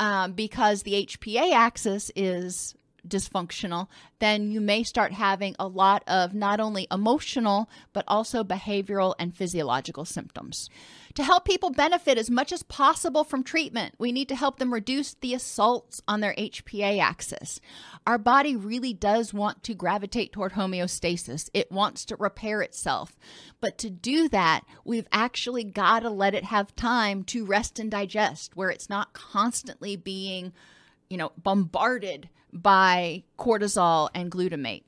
[SPEAKER 1] um, because the HPA axis is dysfunctional, then you may start having a lot of not only emotional, but also behavioral and physiological symptoms. To help people benefit as much as possible from treatment, we need to help them reduce the assaults on their HPA axis. Our body really does want to gravitate toward homeostasis, it wants to repair itself. But to do that, we've actually got to let it have time to rest and digest, where it's not constantly being, you know, bombarded by cortisol and glutamate.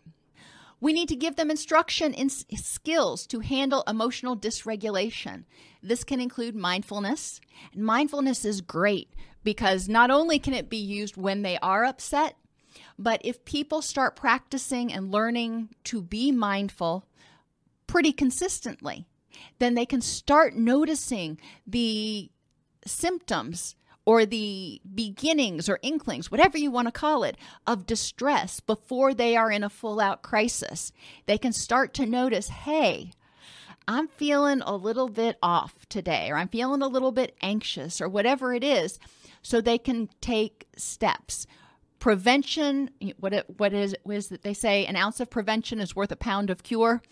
[SPEAKER 1] We need to give them instruction in skills to handle emotional dysregulation. This can include mindfulness. And mindfulness is great because not only can it be used when they are upset, but if people start practicing and learning to be mindful pretty consistently, then they can start noticing the symptoms or the beginnings or inklings, whatever you want to call it, of distress before they are in a full out crisis. They can start to notice, hey, I'm feeling a little bit off today, or I'm feeling a little bit anxious, or whatever it is, so they can take steps. Prevention, what it, what is, what is it they say? An ounce of prevention is worth a pound of cure.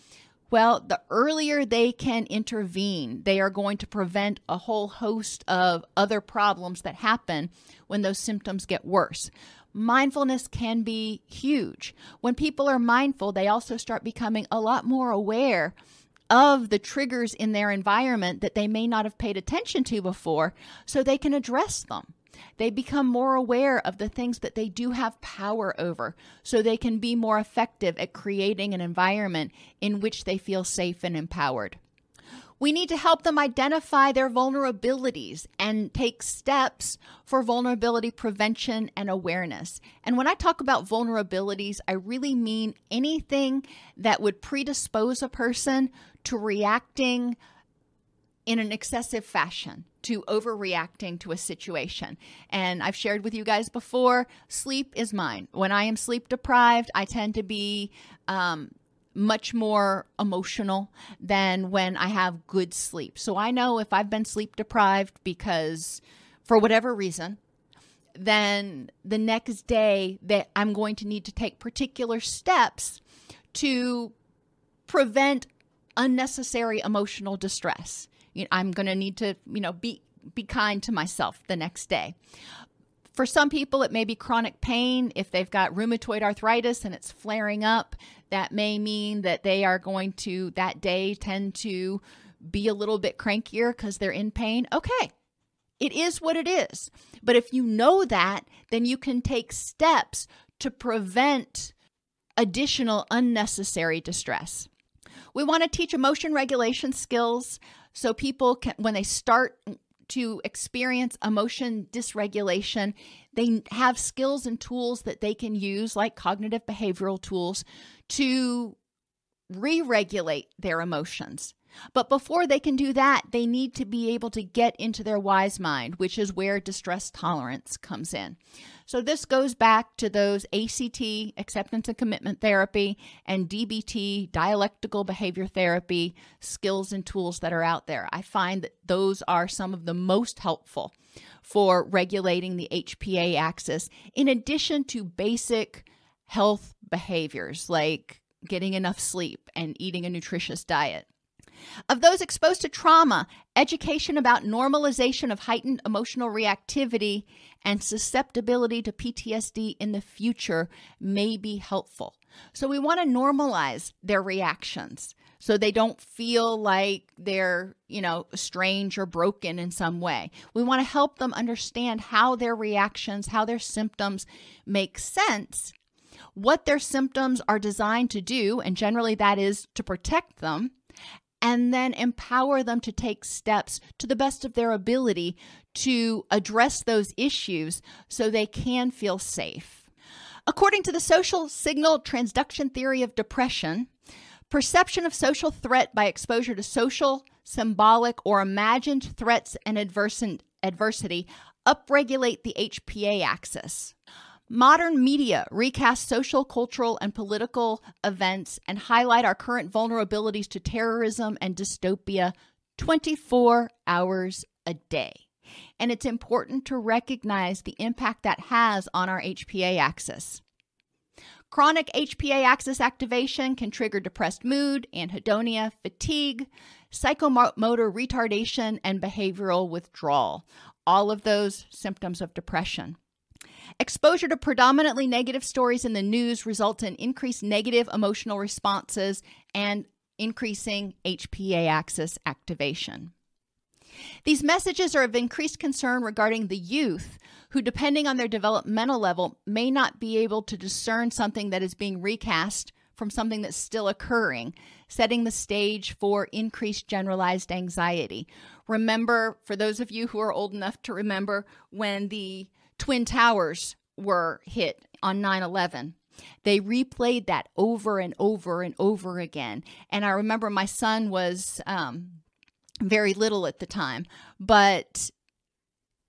[SPEAKER 1] Well, the earlier they can intervene, they are going to prevent a whole host of other problems that happen when those symptoms get worse. Mindfulness can be huge. When people are mindful, they also start becoming a lot more aware of the triggers in their environment that they may not have paid attention to before so they can address them. They become more aware of the things that they do have power over so they can be more effective at creating an environment in which they feel safe and empowered. We need to help them identify their vulnerabilities and take steps for vulnerability prevention and awareness. And when I talk about vulnerabilities, I really mean anything that would predispose a person to reacting in an excessive fashion to overreacting to a situation. And I've shared with you guys before sleep is mine. When I am sleep deprived, I tend to be um, much more emotional than when I have good sleep. So I know if I've been sleep deprived because for whatever reason, then the next day that I'm going to need to take particular steps to prevent unnecessary emotional distress you know, I'm going to need to, you know, be be kind to myself the next day. For some people, it may be chronic pain. If they've got rheumatoid arthritis and it's flaring up, that may mean that they are going to that day tend to be a little bit crankier because they're in pain. Okay, it is what it is. But if you know that, then you can take steps to prevent additional unnecessary distress. We want to teach emotion regulation skills so people can, when they start to experience emotion dysregulation, they have skills and tools that they can use, like cognitive behavioral tools, to re regulate their emotions. But before they can do that, they need to be able to get into their wise mind, which is where distress tolerance comes in. So this goes back to those ACT, acceptance and commitment therapy, and DBT, dialectical behavior therapy skills and tools that are out there. I find that those are some of the most helpful for regulating the HPA axis, in addition to basic health behaviors like getting enough sleep and eating a nutritious diet. Of those exposed to trauma, education about normalization of heightened emotional reactivity and susceptibility to PTSD in the future may be helpful. So, we want to normalize their reactions so they don't feel like they're, you know, strange or broken in some way. We want to help them understand how their reactions, how their symptoms make sense, what their symptoms are designed to do, and generally that is to protect them, and then empower them to take steps to the best of their ability to address those issues so they can feel safe. According to the social signal transduction theory of depression, perception of social threat by exposure to social, symbolic, or imagined threats and adversity upregulate the HPA axis. Modern media recast social, cultural, and political events and highlight our current vulnerabilities to terrorism and dystopia 24 hours a day. And it's important to recognize the impact that has on our HPA axis. Chronic HPA axis activation can trigger depressed mood, anhedonia, fatigue, psychomotor retardation, and behavioral withdrawal. All of those symptoms of depression. Exposure to predominantly negative stories in the news results in increased negative emotional responses and increasing HPA axis activation. These messages are of increased concern regarding the youth who, depending on their developmental level, may not be able to discern something that is being recast from something that's still occurring, setting the stage for increased generalized anxiety. Remember, for those of you who are old enough to remember when the Twin Towers were hit on 9 11. They replayed that over and over and over again. And I remember my son was um, very little at the time, but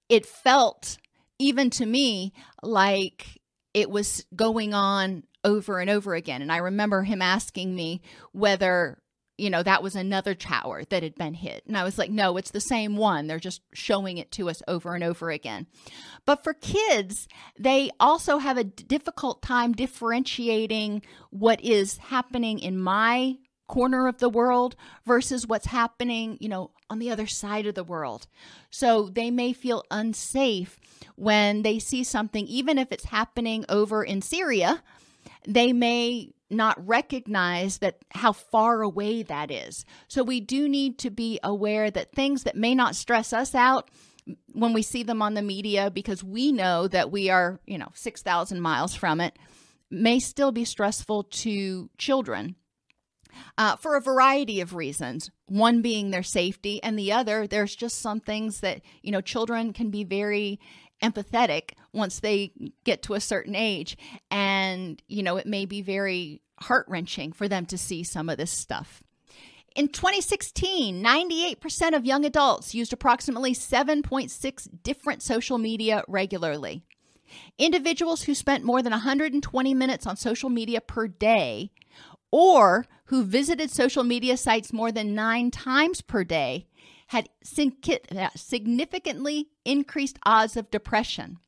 [SPEAKER 1] it felt, even to me, like it was going on over and over again. And I remember him asking me whether you know, that was another tower that had been hit. And I was like, no, it's the same one. They're just showing it to us over and over again. But for kids, they also have a difficult time differentiating what is happening in my corner of the world versus what's happening, you know, on the other side of the world. So they may feel unsafe when they see something, even if it's happening over in Syria. They may not recognize that how far away that is. So we do need to be aware that things that may not stress us out when we see them on the media because we know that we are, you know, 6,000 miles from it may still be stressful to children. Uh, for a variety of reasons. One being their safety, and the other, there's just some things that, you know, children can be very empathetic once they get to a certain age. And, you know, it may be very heart wrenching for them to see some of this stuff. In 2016, 98% of young adults used approximately 7.6 different social media regularly. Individuals who spent more than 120 minutes on social media per day or who visited social media sites more than nine times per day had significantly increased odds of depression.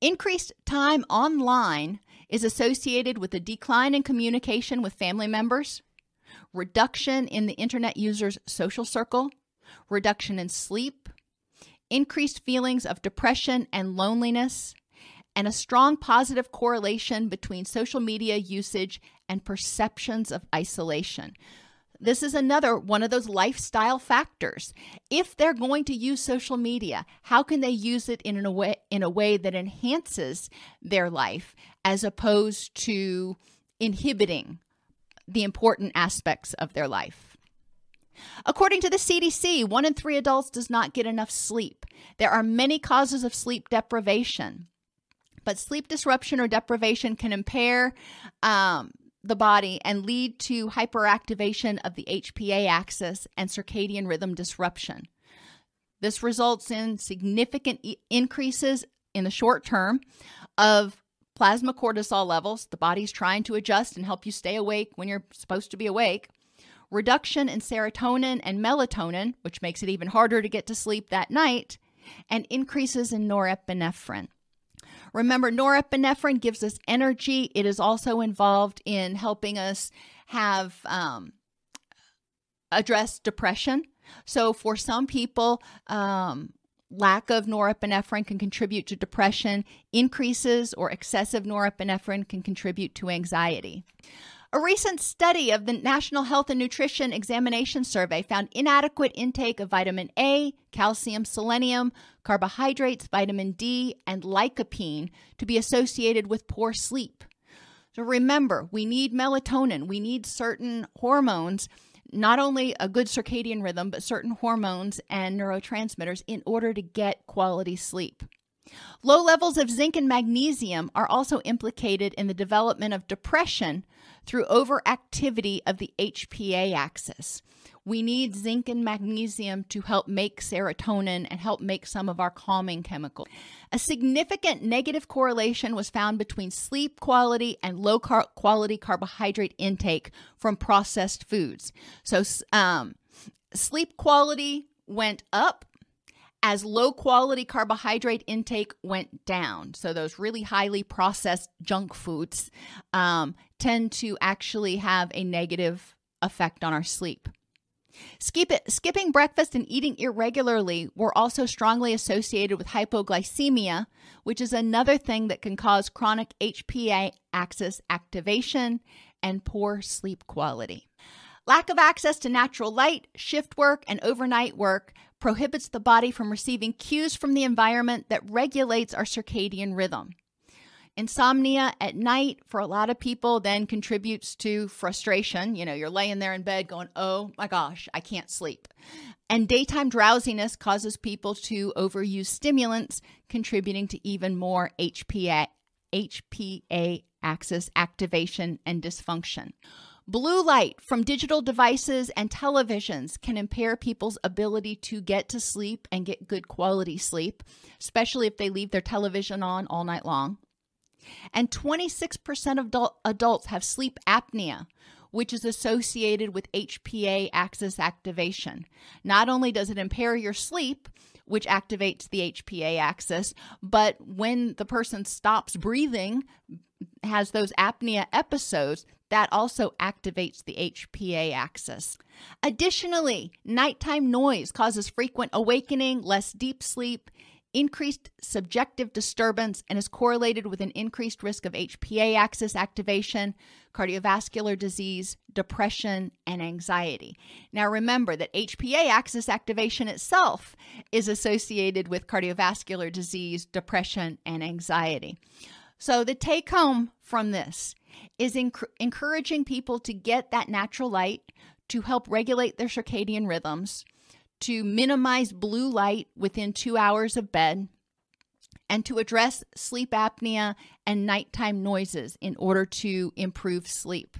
[SPEAKER 1] Increased time online is associated with a decline in communication with family members, reduction in the internet user's social circle, reduction in sleep, increased feelings of depression and loneliness, and a strong positive correlation between social media usage and perceptions of isolation. This is another one of those lifestyle factors. If they're going to use social media, how can they use it in a way in a way that enhances their life as opposed to inhibiting the important aspects of their life? According to the CDC, one in three adults does not get enough sleep. There are many causes of sleep deprivation, but sleep disruption or deprivation can impair um, the body and lead to hyperactivation of the HPA axis and circadian rhythm disruption. This results in significant e- increases in the short term of plasma cortisol levels. The body's trying to adjust and help you stay awake when you're supposed to be awake. Reduction in serotonin and melatonin, which makes it even harder to get to sleep that night, and increases in norepinephrine. Remember, norepinephrine gives us energy. It is also involved in helping us have um, address depression. So, for some people, um, lack of norepinephrine can contribute to depression. Increases or excessive norepinephrine can contribute to anxiety. A recent study of the National Health and Nutrition Examination Survey found inadequate intake of vitamin A, calcium, selenium, carbohydrates, vitamin D, and lycopene to be associated with poor sleep. So remember, we need melatonin, we need certain hormones, not only a good circadian rhythm, but certain hormones and neurotransmitters in order to get quality sleep. Low levels of zinc and magnesium are also implicated in the development of depression through overactivity of the HPA axis. We need zinc and magnesium to help make serotonin and help make some of our calming chemicals. A significant negative correlation was found between sleep quality and low car- quality carbohydrate intake from processed foods. So, um, sleep quality went up as low quality carbohydrate intake went down. So, those really highly processed junk foods um, tend to actually have a negative effect on our sleep. Skip it, skipping breakfast and eating irregularly were also strongly associated with hypoglycemia, which is another thing that can cause chronic HPA axis activation and poor sleep quality. Lack of access to natural light, shift work, and overnight work prohibits the body from receiving cues from the environment that regulates our circadian rhythm. Insomnia at night for a lot of people then contributes to frustration. You know, you're laying there in bed going, oh my gosh, I can't sleep. And daytime drowsiness causes people to overuse stimulants, contributing to even more HPA, HPA axis activation and dysfunction. Blue light from digital devices and televisions can impair people's ability to get to sleep and get good quality sleep, especially if they leave their television on all night long. And 26% of adults have sleep apnea, which is associated with HPA axis activation. Not only does it impair your sleep, which activates the HPA axis, but when the person stops breathing, has those apnea episodes, that also activates the HPA axis. Additionally, nighttime noise causes frequent awakening, less deep sleep, increased subjective disturbance, and is correlated with an increased risk of HPA axis activation, cardiovascular disease, depression, and anxiety. Now, remember that HPA axis activation itself is associated with cardiovascular disease, depression, and anxiety. So, the take home from this is enc- encouraging people to get that natural light to help regulate their circadian rhythms, to minimize blue light within two hours of bed, and to address sleep apnea and nighttime noises in order to improve sleep.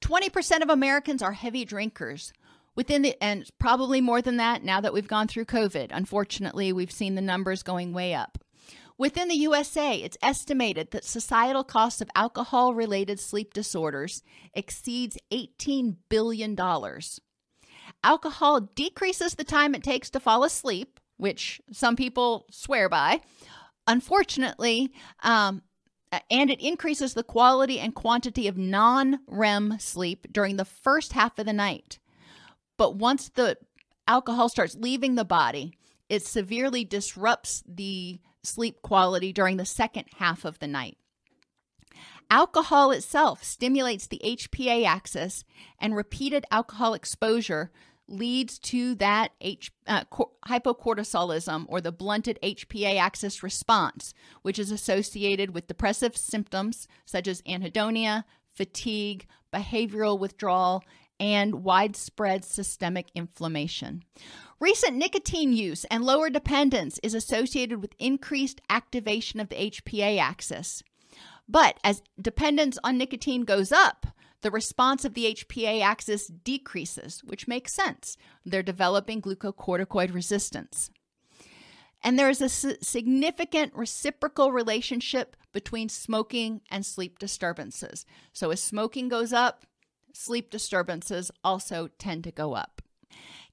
[SPEAKER 1] 20% of Americans are heavy drinkers. Within the, and probably more than that now that we've gone through COVID. Unfortunately, we've seen the numbers going way up. Within the USA, it's estimated that societal costs of alcohol related sleep disorders exceeds $18 billion. Alcohol decreases the time it takes to fall asleep, which some people swear by. Unfortunately, um, and it increases the quality and quantity of non REM sleep during the first half of the night. But once the alcohol starts leaving the body, it severely disrupts the sleep quality during the second half of the night. Alcohol itself stimulates the HPA axis, and repeated alcohol exposure leads to that H, uh, hypocortisolism or the blunted HPA axis response, which is associated with depressive symptoms such as anhedonia, fatigue, behavioral withdrawal, and widespread systemic inflammation. Recent nicotine use and lower dependence is associated with increased activation of the HPA axis. But as dependence on nicotine goes up, the response of the HPA axis decreases, which makes sense. They're developing glucocorticoid resistance. And there is a significant reciprocal relationship between smoking and sleep disturbances. So, as smoking goes up, sleep disturbances also tend to go up.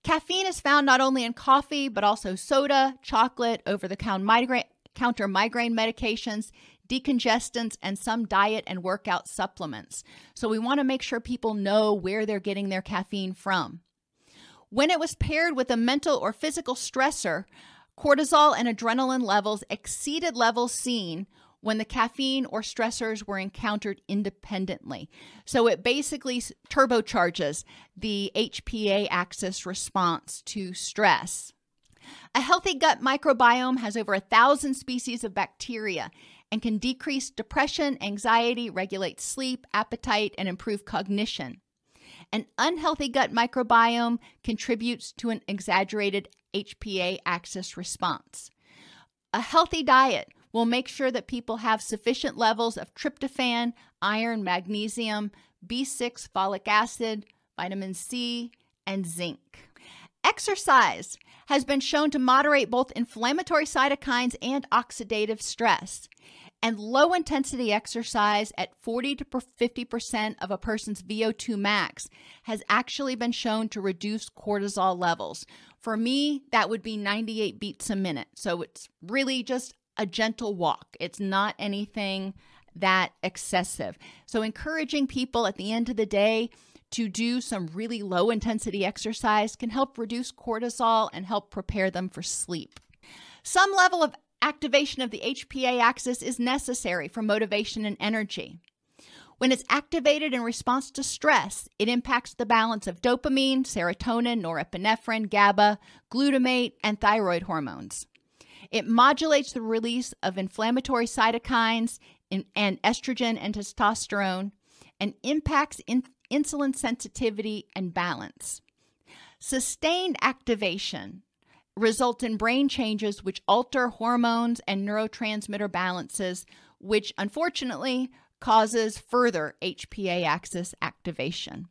[SPEAKER 1] Caffeine is found not only in coffee, but also soda, chocolate, over the counter migraine medications, decongestants, and some diet and workout supplements. So we want to make sure people know where they're getting their caffeine from. When it was paired with a mental or physical stressor, cortisol and adrenaline levels exceeded levels seen when the caffeine or stressors were encountered independently. So it basically turbocharges the HPA axis response to stress. A healthy gut microbiome has over a thousand species of bacteria and can decrease depression, anxiety, regulate sleep, appetite, and improve cognition. An unhealthy gut microbiome contributes to an exaggerated HPA axis response. A healthy diet will make sure that people have sufficient levels of tryptophan, iron, magnesium, B6, folic acid, vitamin C, and zinc. Exercise has been shown to moderate both inflammatory cytokines and oxidative stress. And low intensity exercise at 40 to 50% of a person's VO2 max has actually been shown to reduce cortisol levels. For me, that would be 98 beats a minute. So it's really just a gentle walk. It's not anything that excessive. So, encouraging people at the end of the day to do some really low intensity exercise can help reduce cortisol and help prepare them for sleep. Some level of activation of the HPA axis is necessary for motivation and energy. When it's activated in response to stress, it impacts the balance of dopamine, serotonin, norepinephrine, GABA, glutamate, and thyroid hormones. It modulates the release of inflammatory cytokines and estrogen and testosterone and impacts in- insulin sensitivity and balance. Sustained activation results in brain changes which alter hormones and neurotransmitter balances, which unfortunately causes further HPA axis activation.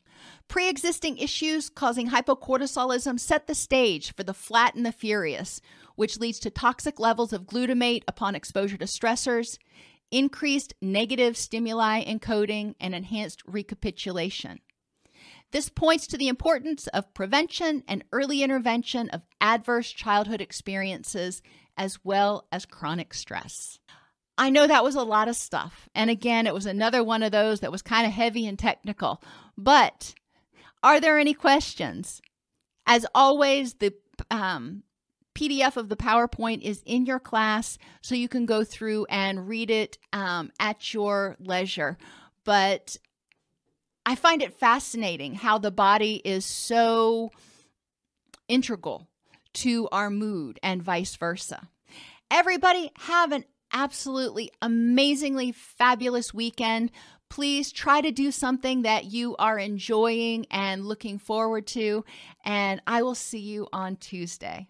[SPEAKER 1] Pre existing issues causing hypocortisolism set the stage for the flat and the furious, which leads to toxic levels of glutamate upon exposure to stressors, increased negative stimuli encoding, and enhanced recapitulation. This points to the importance of prevention and early intervention of adverse childhood experiences as well as chronic stress. I know that was a lot of stuff. And again, it was another one of those that was kind of heavy and technical. But are there any questions? As always, the um, PDF of the PowerPoint is in your class, so you can go through and read it um, at your leisure. But I find it fascinating how the body is so integral to our mood and vice versa. Everybody, have an absolutely amazingly fabulous weekend. Please try to do something that you are enjoying and looking forward to. And I will see you on Tuesday.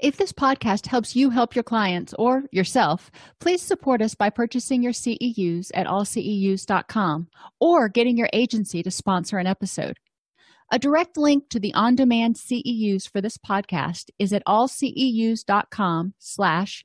[SPEAKER 1] If this podcast helps you help your clients or yourself, please support us by purchasing your CEUs at allceus.com or getting your agency to sponsor an episode. A direct link to the on-demand CEUs for this podcast is at allceus.com slash